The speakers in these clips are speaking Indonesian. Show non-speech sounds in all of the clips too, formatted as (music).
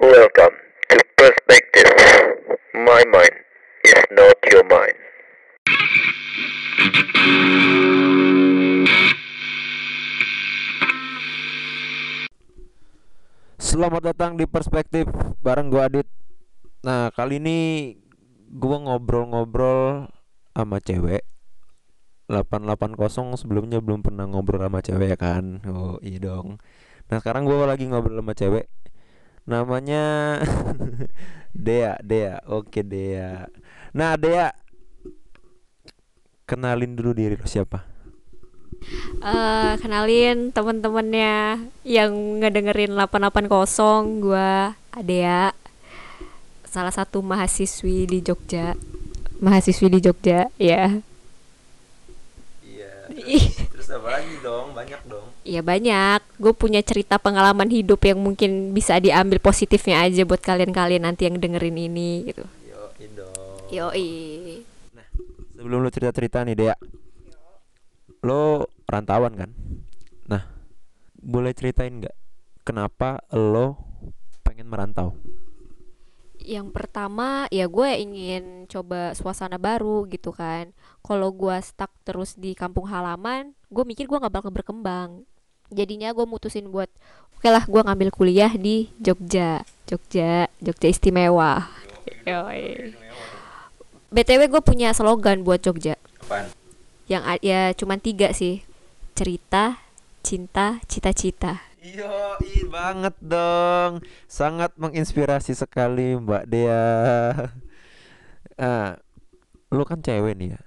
Welcome to Perspective. My mind is not your mind. Selamat datang di Perspektif bareng gua Adit. Nah, kali ini gua ngobrol-ngobrol sama cewek. 880 sebelumnya belum pernah ngobrol sama cewek kan. Oh, iya dong. Nah, sekarang gua lagi ngobrol sama cewek. Namanya (laughs) Dea, Dea. Oke, Dea. Nah, Dea kenalin dulu diri lo siapa? eh kenalin temen-temennya yang ngedengerin 880 gua Adea salah satu mahasiswi di Jogja mahasiswi di Jogja ya Iya. Ih. Terus apa lagi dong? Banyak dong. ya banyak gue punya cerita pengalaman hidup yang mungkin bisa diambil positifnya aja buat kalian-kalian nanti yang dengerin ini gitu Yo, dong. yoi Sebelum lo cerita-cerita nih Dea Lo rantauan kan? Nah Boleh ceritain nggak Kenapa lo pengen merantau? Yang pertama ya gue ingin coba suasana baru gitu kan. Kalau gue stuck terus di kampung halaman gue mikir gue nggak bakal berkembang. Jadinya gue mutusin buat oke lah gue ngambil kuliah di Jogja Jogja Jogja istimewa. Yoi. btw gue punya slogan buat Jogja. Apaan? yang ya cuman tiga sih. Cerita cinta cita-cita Iya, banget dong. Sangat menginspirasi sekali Mbak Dea. (laughs) Ah, lo kan cewek nih ya.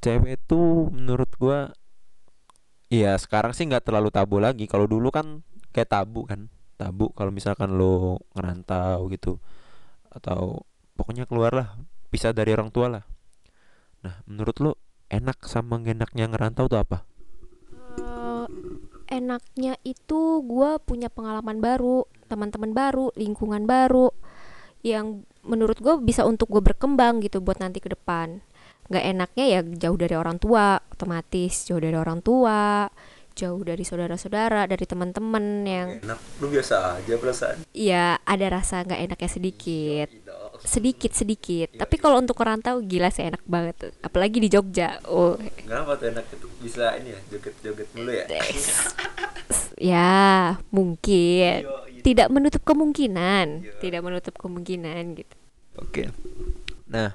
Cewek itu menurut gua Iya sekarang sih nggak terlalu tabu lagi. Kalau dulu kan kayak tabu kan, tabu kalau misalkan lo ngerantau gitu, atau pokoknya keluar lah, pisah dari orang tua lah. Nah, menurut lo enak sama nggak enaknya ngerantau tuh apa? Enaknya itu gue punya pengalaman baru, teman-teman baru, lingkungan baru yang menurut gue bisa untuk gue berkembang gitu buat nanti ke depan. Gak enaknya ya jauh dari orang tua, otomatis jauh dari orang tua, jauh dari saudara-saudara, dari teman-teman yang Enak, lu biasa aja perasaan. ya ada rasa nggak enaknya sedikit, sedikit sedikit. Tapi kalau untuk merantau gila sih enak banget, tuh. apalagi di Jogja. Oh, Kenapa tuh enak itu? Bisa ini ya, joget-joget mulu ya? (laughs) ya mungkin Yo, tidak menutup kemungkinan tidak menutup kemungkinan gitu Oke. Nah,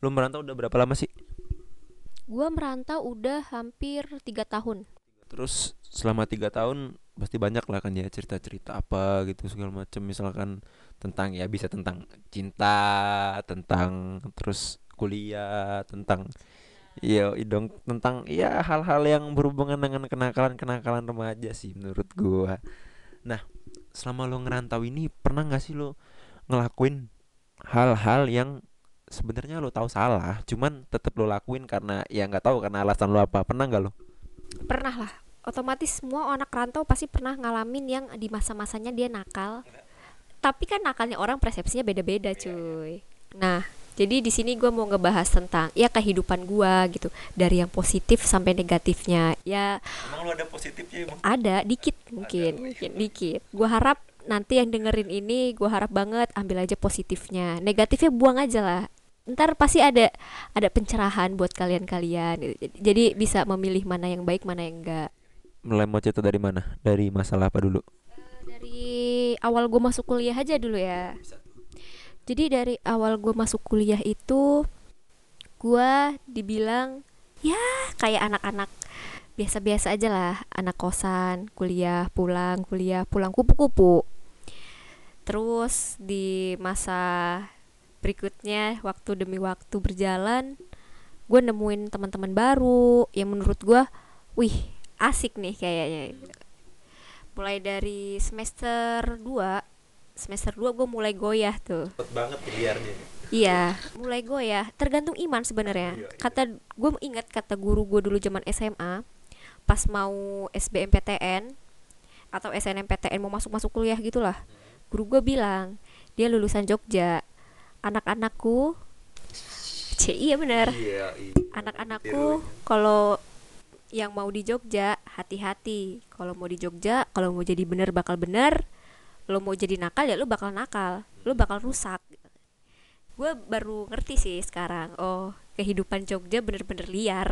lu merantau udah berapa lama sih? gua merantau udah hampir tiga tahun Terus selama tiga tahun pasti banyak lah kan ya cerita-cerita apa gitu segala macam misalkan tentang ya bisa tentang cinta, tentang terus kuliah, tentang Iya, dong tentang ya hal-hal yang berhubungan dengan kenakalan-kenakalan remaja sih menurut gua. Nah, selama lo ngerantau ini pernah nggak sih lo ngelakuin hal-hal yang sebenarnya lo tahu salah, cuman tetap lo lakuin karena ya nggak tahu karena alasan lo apa. Pernah nggak lo? pernah lah otomatis semua anak rantau pasti pernah ngalamin yang di masa-masanya dia nakal. Tapi kan nakalnya orang persepsinya beda-beda cuy. Nah jadi di sini gua mau ngebahas tentang ya kehidupan gua gitu. Dari yang positif sampai negatifnya. Ya Emang lo ada positifnya emang? ada dikit mungkin mungkin dikit. Gua harap nanti yang dengerin ini gua harap banget ambil aja positifnya. Negatifnya buang aja lah. Ntar pasti ada ada pencerahan buat kalian-kalian. Gitu. Jadi bisa memilih mana yang baik mana yang enggak Mulai mau cerita dari mana? Dari masalah apa dulu? dari awal gue masuk kuliah aja dulu ya jadi dari awal gue masuk kuliah itu gue dibilang ya kayak anak-anak biasa-biasa aja lah anak kosan kuliah pulang kuliah pulang kupu-kupu terus di masa berikutnya waktu demi waktu berjalan gue nemuin teman-teman baru yang menurut gue wih asik nih kayaknya. Mulai dari semester 2 semester 2 gue mulai goyah tuh. Cepet banget liarnya. iya mulai goyah. Tergantung iman sebenarnya. Kata gue ingat kata guru gue dulu zaman SMA pas mau SBMPTN atau SNMPTN mau masuk masuk kuliah gitulah guru gue bilang dia lulusan Jogja. Anak-anakku C iya bener. Iya, anak-anakku kalau yang mau di Jogja hati-hati. Kalau mau di Jogja kalau mau jadi bener bakal bener. Lo mau jadi nakal ya lo bakal nakal. Lo bakal rusak. Gue baru ngerti sih sekarang oh kehidupan Jogja bener-bener liar.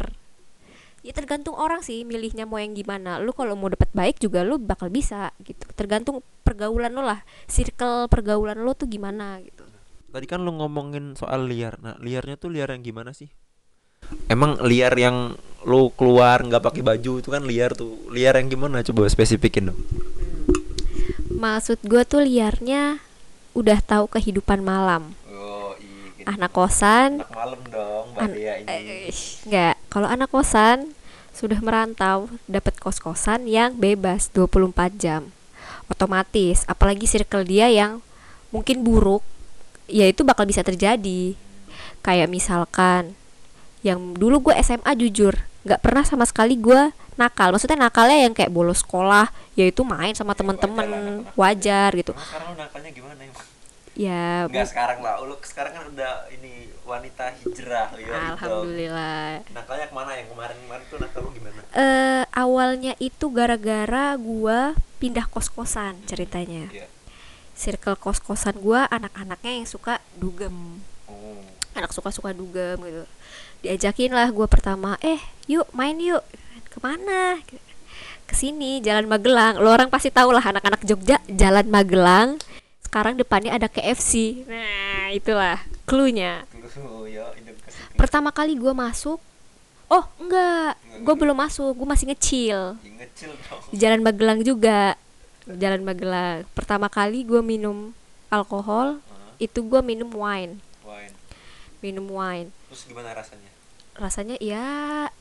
Ya tergantung orang sih milihnya mau yang gimana. Lu kalau mau dapat baik juga lu bakal bisa gitu. Tergantung pergaulan lo lah. Circle pergaulan lo tuh gimana gitu. Tadi kan lu ngomongin soal liar. Nah, liarnya tuh liar yang gimana sih? Emang liar yang lu keluar nggak pakai baju itu kan liar tuh. Liar yang gimana? Coba spesifikin dong. maksud gue tuh liarnya udah tahu kehidupan malam Oh, iya. anak kosan malam dong, An- eh, Enggak, kalau anak kosan sudah merantau dapat kos-kosan yang bebas 24 jam. Otomatis, apalagi circle dia yang mungkin buruk, ya itu bakal bisa terjadi. Kayak misalkan yang dulu gue SMA jujur nggak pernah sama sekali gue nakal. Maksudnya nakalnya yang kayak bolos sekolah, yaitu main sama temen-temen wajar gitu. sekarang lu nakalnya gimana emang? Ya, Enggak sekarang lah. Lu sekarang kan udah ini wanita hijrah, ya. alhamdulillah. Nakalnya ke mana yang kemarin-kemarin tuh nakal lu gimana? eh awalnya itu gara-gara gua pindah kos-kosan ceritanya. Iya. Circle kos-kosan gua anak-anaknya yang suka dugem. Oh. Anak suka-suka dugem gitu. Diajakin lah gua pertama, "Eh, yuk main yuk." Ke mana? Ke sini Jalan Magelang. Lo orang pasti tahu lah anak-anak Jogja Jalan Magelang. Sekarang depannya ada KFC. Nah, itulah cluenya. Ya, Pertama kali gua masuk Oh enggak, gue belum masuk, gue masih ngecil di Jalan Magelang juga Jalan Magelang Pertama kali gue minum alkohol Itu gue minum wine Wine. Minum wine Terus gimana rasanya? Rasanya ya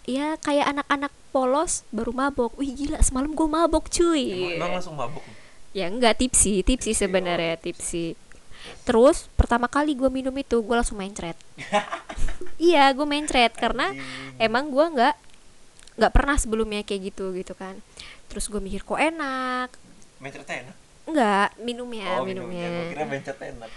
Ya kayak anak-anak polos baru mabok Wih gila semalam gue mabok cuy Emang, emang langsung mabuk? Ya enggak tipsi Tipsi sebenarnya tipsi Terus pertama kali gue minum itu gue langsung mencret (laughs) Iya gue mencret Karena emang gue nggak nggak pernah sebelumnya kayak gitu gitu kan Terus gue mikir kok enak Mencretnya enak? Enggak, minumnya, oh, minumnya. Gue kira mencret enak.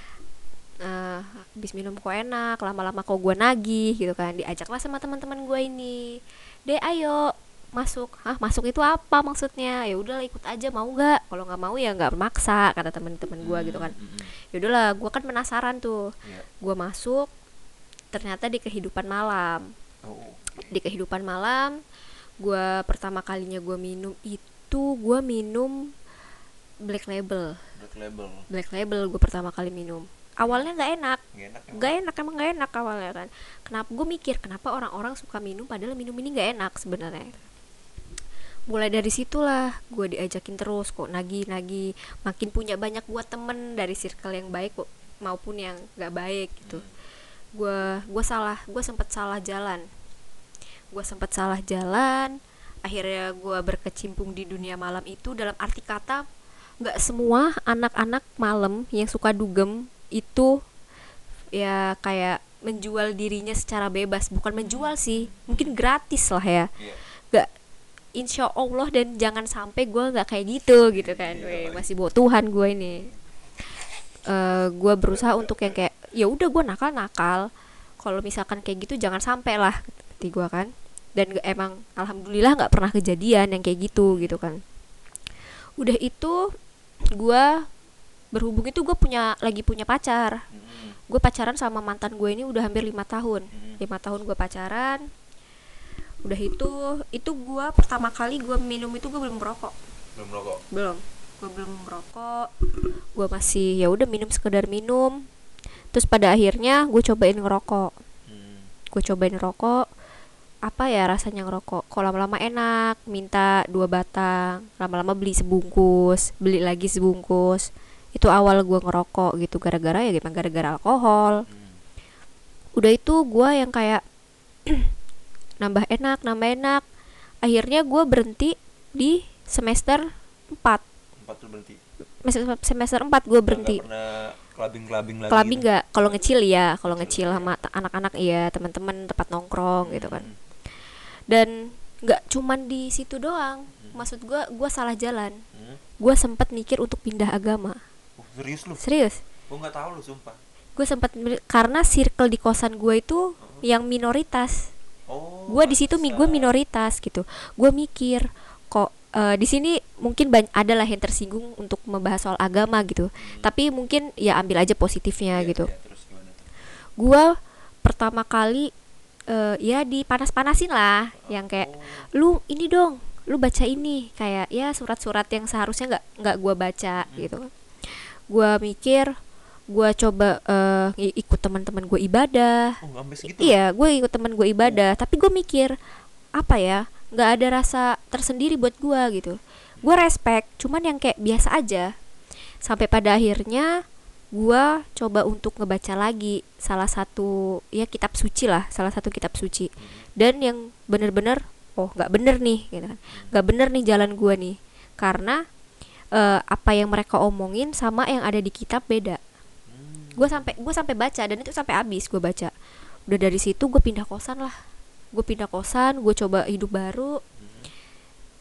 Nah, habis minum kok enak, lama-lama kok gue nagih gitu kan. Diajaklah sama teman-teman gue ini. Deh, ayo masuk. Hah, masuk itu apa maksudnya? Ya udahlah ikut aja mau nggak? Kalau nggak mau ya nggak maksa kata teman-teman gue gitu kan. Ya udahlah, gue kan penasaran tuh. Iya. Gue masuk, ternyata di kehidupan malam. Oh. Di kehidupan malam, gue pertama kalinya gue minum itu gue minum black label. Black label. Black label gue pertama kali minum. Awalnya nggak enak, Gak enak nggak enak emang nggak enak awalnya kan. Kenapa gue mikir kenapa orang-orang suka minum padahal minum ini nggak enak sebenarnya. Mulai dari situlah gue diajakin terus kok nagi nagi makin punya banyak buat temen dari circle yang baik kok maupun yang nggak baik gitu. Gue gue salah gue sempet salah jalan. Gue sempet salah jalan akhirnya gue berkecimpung di dunia malam itu dalam arti kata nggak semua anak-anak malam yang suka dugem itu ya kayak menjual dirinya secara bebas. Bukan menjual sih mungkin gratis lah ya. Iya. nggak insya Allah dan jangan sampai gue nggak kayak gitu gitu kan. Iya, Weh, baik. masih bawa Tuhan gue ini. Eh gue berusaha untuk yang kayak ya udah gue nakal nakal kalau misalkan kayak gitu jangan sampai lah kata gue kan. Dan emang alhamdulillah nggak pernah kejadian yang kayak gitu gitu kan. Udah itu gue berhubung itu gue punya lagi punya pacar. Mm-mm. gue pacaran sama mantan gue ini udah hampir lima tahun. Mm-mm. lima tahun gue pacaran. Udah itu itu gue pertama kali gue minum itu gue belum merokok Belum rokok. belum. Gue belum merokok gue masih ya udah minum sekedar minum. Terus pada akhirnya gue cobain ngerokok. Hmm. gue cobain ngerokok. Apa ya rasanya ngerokok? Kalau lama-lama enak minta dua batang lama-lama beli sebungkus beli lagi sebungkus itu awal gue ngerokok gitu gara-gara ya gimana gara-gara alkohol Hmm. udah itu gue yang kayak (clears throat) nambah enak nambah enak akhirnya gue berhenti di semester 4 Empat tuh berhenti. semester semester 4 gue berhenti kelabing-kelabing lagi. kelabing gitu? nggak kalau ngecil ya kalau ngecil sama ta- anak-anak iya teman-teman tempat nongkrong gitu kan Hmm. dan nggak cuman di situ doang maksud gue gue salah jalan Hmm. gue sempat mikir untuk pindah agama serius lu? serius? Gue nggak tahu lu sumpah. gue sempat karena circle di kosan gue itu yang minoritas. Oh. gue di situ mi gue minoritas gitu. Gue mikir kok eh, di sini mungkin ban- ada lah yang tersinggung untuk membahas soal agama gitu. Tapi mungkin ya ambil aja positifnya gitu. gua pertama kali eh, ya dipanas-panasin lah yang kayak lu ini dong lu baca ini. Kayak ya surat-surat yang seharusnya nggak nggak gua baca gitu gua mikir gua coba i- ikut teman-teman gue ibadah. Oh segitu? Iya gue ikut teman gue ibadah. Tapi gue mikir apa ya nggak ada rasa tersendiri buat gue gitu. Gue respect cuman yang kayak biasa aja. Sampai pada akhirnya gue coba untuk ngebaca lagi salah satu ya kitab suci lah salah satu kitab suci. Dan yang bener-bener oh nggak bener nih gitu kan. Nggak bener nih jalan gue nih. Karena eh, apa yang mereka omongin sama yang ada di kitab beda. Gue sampai gue sampai baca dan itu sampai habis gue baca. Udah dari situ gue pindah kosan lah. Gue pindah kosan gue coba hidup baru.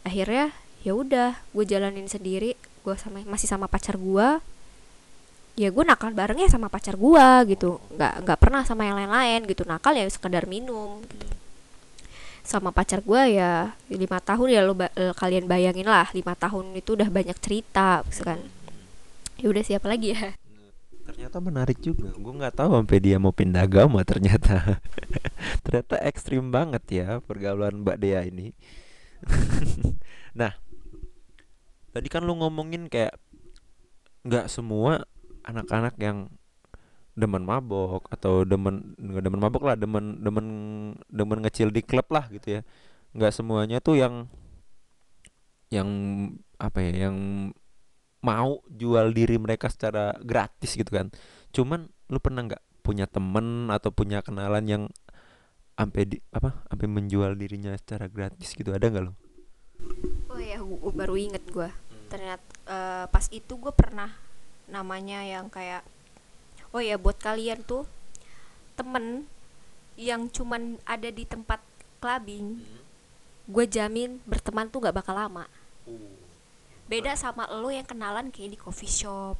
Akhirnya ya udah gue jalanin sendiri. Gue sama masih sama pacar gue ya gue nakal barengnya sama pacar gue gitu. Nggak nggak pernah sama yang lain-lain gitu. Nakal ya sekedar minum gitu. Sama pacar gue ya lima tahun ya lo ba- eh, kalian bayangin lah lima tahun itu udah banyak cerita gitu kan. Ya udah siapa lagi ya? Ternyata menarik juga. Gue nggak tahu sampai dia mau pindah agama ternyata. (laughs) Ternyata ekstrim banget ya pergaulan mbak Dea ini. (laughs) Nah tadi kan lu ngomongin kayak nggak semua anak-anak yang demen mabok atau demen nggak demen mabok lah demen demen demen ngecil di klub lah gitu ya. Nggak semuanya tuh yang yang apa ya yang mau jual diri mereka secara gratis gitu kan. Cuman lu pernah nggak punya temen atau punya kenalan yang sampai di apa sampai menjual dirinya secara gratis gitu ada nggak lo Oh ya, gue baru inget gue. Ternyata eh, pas itu gue pernah namanya yang kayak, oh ya buat kalian tuh temen yang cuman ada di tempat clubbing, gue jamin berteman tuh gak bakal lama. Beda sama lo yang kenalan kayak di coffee shop,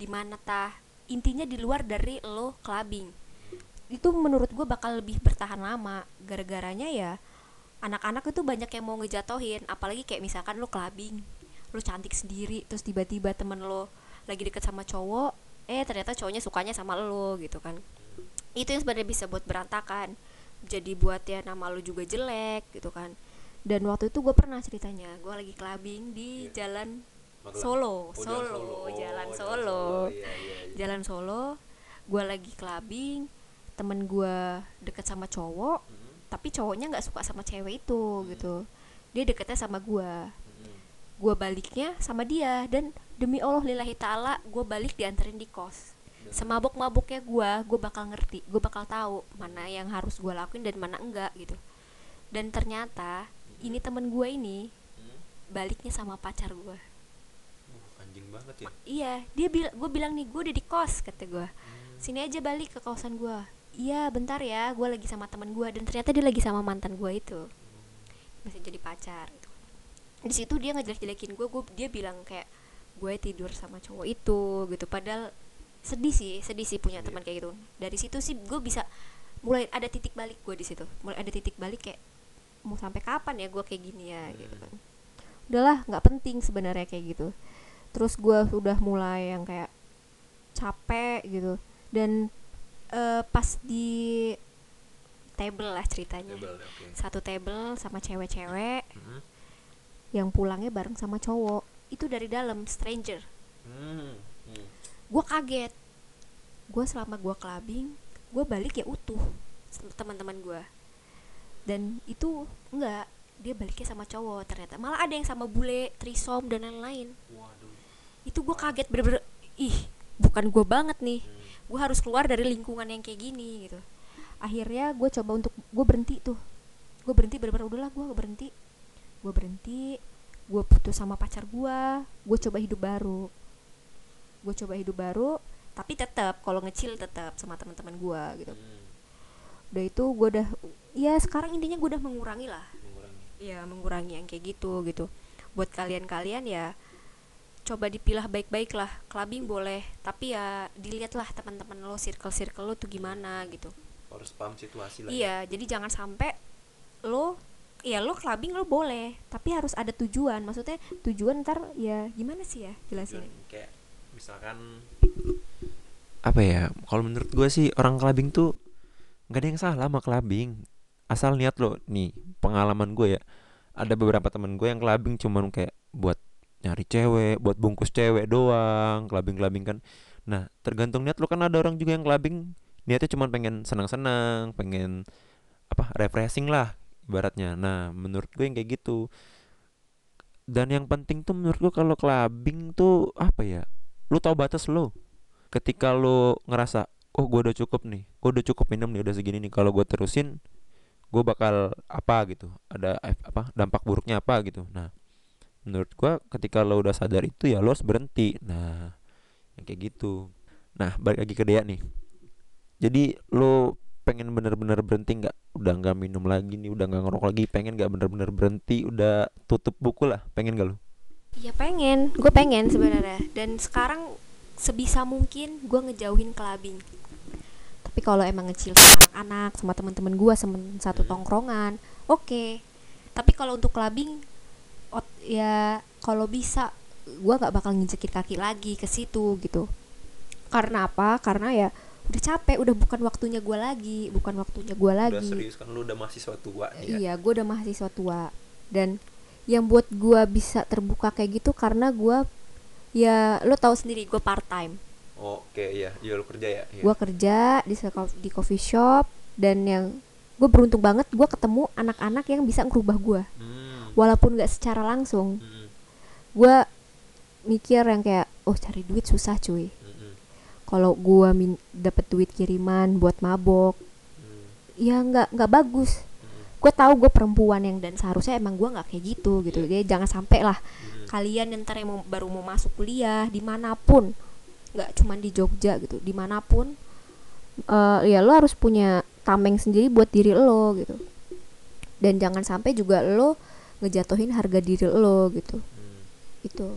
di mana tah. Intinya di luar dari lo clubbing. Itu menurut gue bakal lebih bertahan lama. Gara-garanya ya anak-anak itu banyak yang mau ngejatohin apalagi kayak misalkan lo clubbing lo cantik sendiri terus tiba-tiba temen lo lagi deket sama cowok eh ternyata cowoknya sukanya sama lo gitu kan. Itu yang sebenarnya bisa buat berantakan. Jadi buat ya nama lo juga jelek gitu kan. Dan waktu itu gue pernah ceritanya gue lagi clubbing di jalan Solo. Solo jalan Solo. Jalan Solo gue lagi clubbing temen gue deket sama cowok tapi cowoknya nggak suka sama cewek itu gitu. Dia deketnya sama gue gue baliknya sama dia dan demi Allah lillahi taala gue balik dianterin di kos. Semabuk mabuknya gue gue bakal ngerti gue bakal tahu mana yang harus gue lakuin dan mana enggak gitu. Dan ternyata ini temen gue ini baliknya sama pacar gue anjing banget ya. Iya dia bilang gue bilang nih gue udah di kos kata gue sini aja balik ke kosan gue iya bentar ya gue lagi sama teman gue dan ternyata dia lagi sama mantan gue itu. Masih jadi pacar gitu. di situ dia ngejelek-jelekin gue gue dia bilang kayak gue tidur sama cowok itu gitu. Padahal sedih sih sedih sih punya teman kayak gitu. Dari situ sih gue bisa mulai ada titik balik gue di situ. Mulai ada titik balik kayak mau sampai kapan ya gue kayak gini ya? Gitu kan. Udahlah nggak penting sebenarnya kayak gitu. Terus gue udah mulai yang kayak capek gitu. Dan eh, pas di table lah ceritanya. Satu table sama cewek-cewek Mhm. yang pulangnya bareng sama cowok itu dari dalam stranger. Hmm. gue kaget. Gue selama gue clubbing gue balik ya utuh teman-teman gue dan itu enggak dia baliknya sama cowok ternyata. Malah ada yang sama bule trisom dan lain-lain. Waduh. Itu gue kaget bener-bener ih bukan gue banget nih. Gue harus keluar dari lingkungan yang kayak gini gitu. Akhirnya gue coba untuk gue berhenti tuh. Gue berhenti bener-bener udahlah gue berhenti. Gue berhenti gue putus sama pacar gue gue coba hidup baru. Gue coba hidup baru tapi tetap kalau ngecil tetap sama teman-teman gue gitu. Udah itu gue udah ya sekarang intinya gue udah mengurangi lah. Ya mengurangi yang kayak gitu gitu. Buat kalian-kalian ya coba dipilah baik-baik lah. Clubbing boleh tapi ya dilihatlah teman-teman lo circle circle lo tuh gimana gitu. Harus paham situasi lah iya jadi jangan sampai lo ya lo clubbing lo boleh tapi harus ada tujuan. Maksudnya tujuan ntar ya gimana sih ya jelasin? Kayak misalkan apa ya kalau menurut gue sih orang clubbing tuh nggak ada yang salah sama clubbing. Asal niat lo nih pengalaman gue ya. Ada beberapa temen gue yang clubbing cuman kayak buat nyari cewek buat bungkus cewek doang clubbing clubbing kan. Nah tergantung niat lo kan ada orang juga yang clubbing. Niatnya cuman pengen senang-senang pengen apa refreshing lah ibaratnya. Nah menurut gue yang kayak gitu. Dan yang penting tuh menurut gue kalau clubbing tuh apa ya lu tahu batas lo ketika lo ngerasa oh gue udah cukup nih gue udah cukup minum nih udah segini nih kalau gue terusin gue bakal apa gitu ada apa dampak buruknya apa gitu. Nah menurut gue ketika lo udah sadar itu ya lo harus berhenti. Nah yang kayak gitu. Nah balik lagi ke dia nih. Jadi lo pengen bener-bener berhenti nggak udah nggak minum lagi nih udah nggak ngerokok lagi pengen nggak bener-bener berhenti udah tutup buku lah pengen gak lo ya pengen gue pengen sebenarnya dan sekarang sebisa mungkin gue ngejauhin clubbing tapi kalau emang ngecil sama anak-anak sama teman-teman gue sama satu tongkrongan oke. Tapi kalau untuk ot- ya kalau bisa gue nggak bakal nginjekin kaki lagi ke situ gitu. Karena apa? Karena ya udah capek udah bukan waktunya gue lagi bukan waktunya gue lagi kan lu udah mahasiswa tua Iya, gue udah mahasiswa tua dan yang buat gue bisa terbuka kayak gitu karena gue ya lo tahu sendiri gue part time. oke iya iya lu kerja ya Gue kerja di di coffee shop dan yang gue beruntung banget gue ketemu anak-anak yang bisa ngerubah gue hmm. walaupun gak secara langsung. Hmm. Gue mikir yang kayak oh cari duit susah cuy. Hmm. Kalau gue min dapet duit kiriman buat mabok Hmm. ya nggak nggak bagus. Gue tahu gue perempuan yang dan seharusnya emang gue nggak kayak gitu gitu. Jadi jangan sampai lah Hmm. kalian yang ntar yang mau, baru mau masuk kuliah di mana pun nggak cuman di Jogja gitu di mana pun eh ya lo harus punya tameng sendiri buat diri lo gitu dan jangan sampai juga lo ngejatuhin harga diri lo gitu Hmm. itu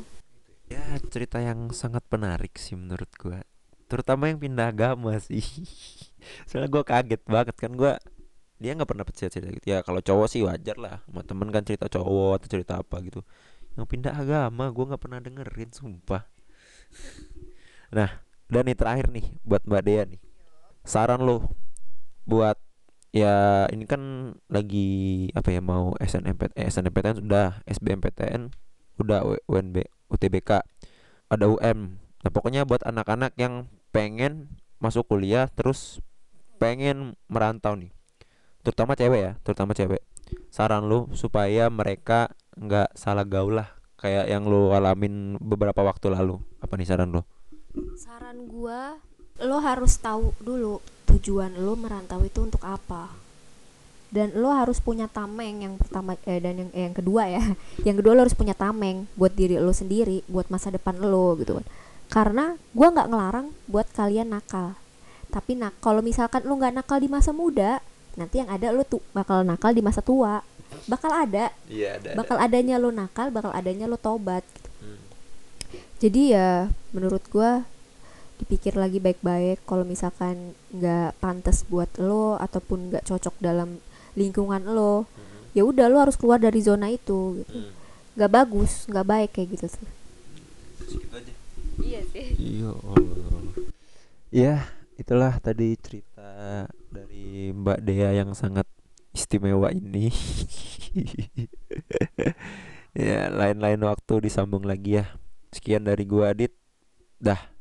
Ya cerita yang sangat menarik sih menurut gua Terutama yang pindah agama sih. (laughs) Soalnya gua kaget banget kan gua Dia nggak pernah percaya cerita gitu. Ya kalau cowok sih wajar lah. Sama temen kan cerita cowok atau cerita apa gitu. Yang pindah agama gua nggak pernah dengerin sumpah. Nah dan nih terakhir nih Buat Mbak Dea nih. Saran lo Buat Ya ini kan lagi Apa ya mau SNMPTN eh, SNMPTN sudah SBMPTN Udah UNB UTBK ada UM nah pokoknya buat anak-anak yang pengen masuk kuliah terus pengen merantau nih. Terutama cewek ya terutama cewek. Saran lu supaya mereka nggak salah gaul lah kayak yang lu alamin beberapa waktu lalu. Apa nih saran lu? Saran gua lo harus tahu dulu tujuan lo merantau itu untuk apa. Dan lo harus punya tameng yang pertama eh, dan yang eh, yang kedua ya. Yang kedua lo harus punya tameng buat diri lo sendiri buat masa depan lo gitu kan karena gua nggak ngelarang buat kalian nakal. Tapi nak kalau misalkan lo nggak nakal di masa muda nanti yang ada lo tuh bakal nakal di masa tua. Bakal ada. Iya ada bakal adanya lo nakal bakal adanya lo tobat. Hmm. jadi ya menurut gua dipikir lagi baik-baik. Kalau misalkan nggak pantas buat lo ataupun nggak cocok dalam lingkungan lo ya udah lo harus keluar dari zona itu gitu. Hmm. nggak bagus nggak baik kayak gitu tuh iya sih Iya Allah. Ya, itulah tadi cerita dari Mbak Dea yang sangat istimewa ini. (laughs) ya, lain-lain waktu disambung lagi ya. Sekian dari gua Adit. Dah.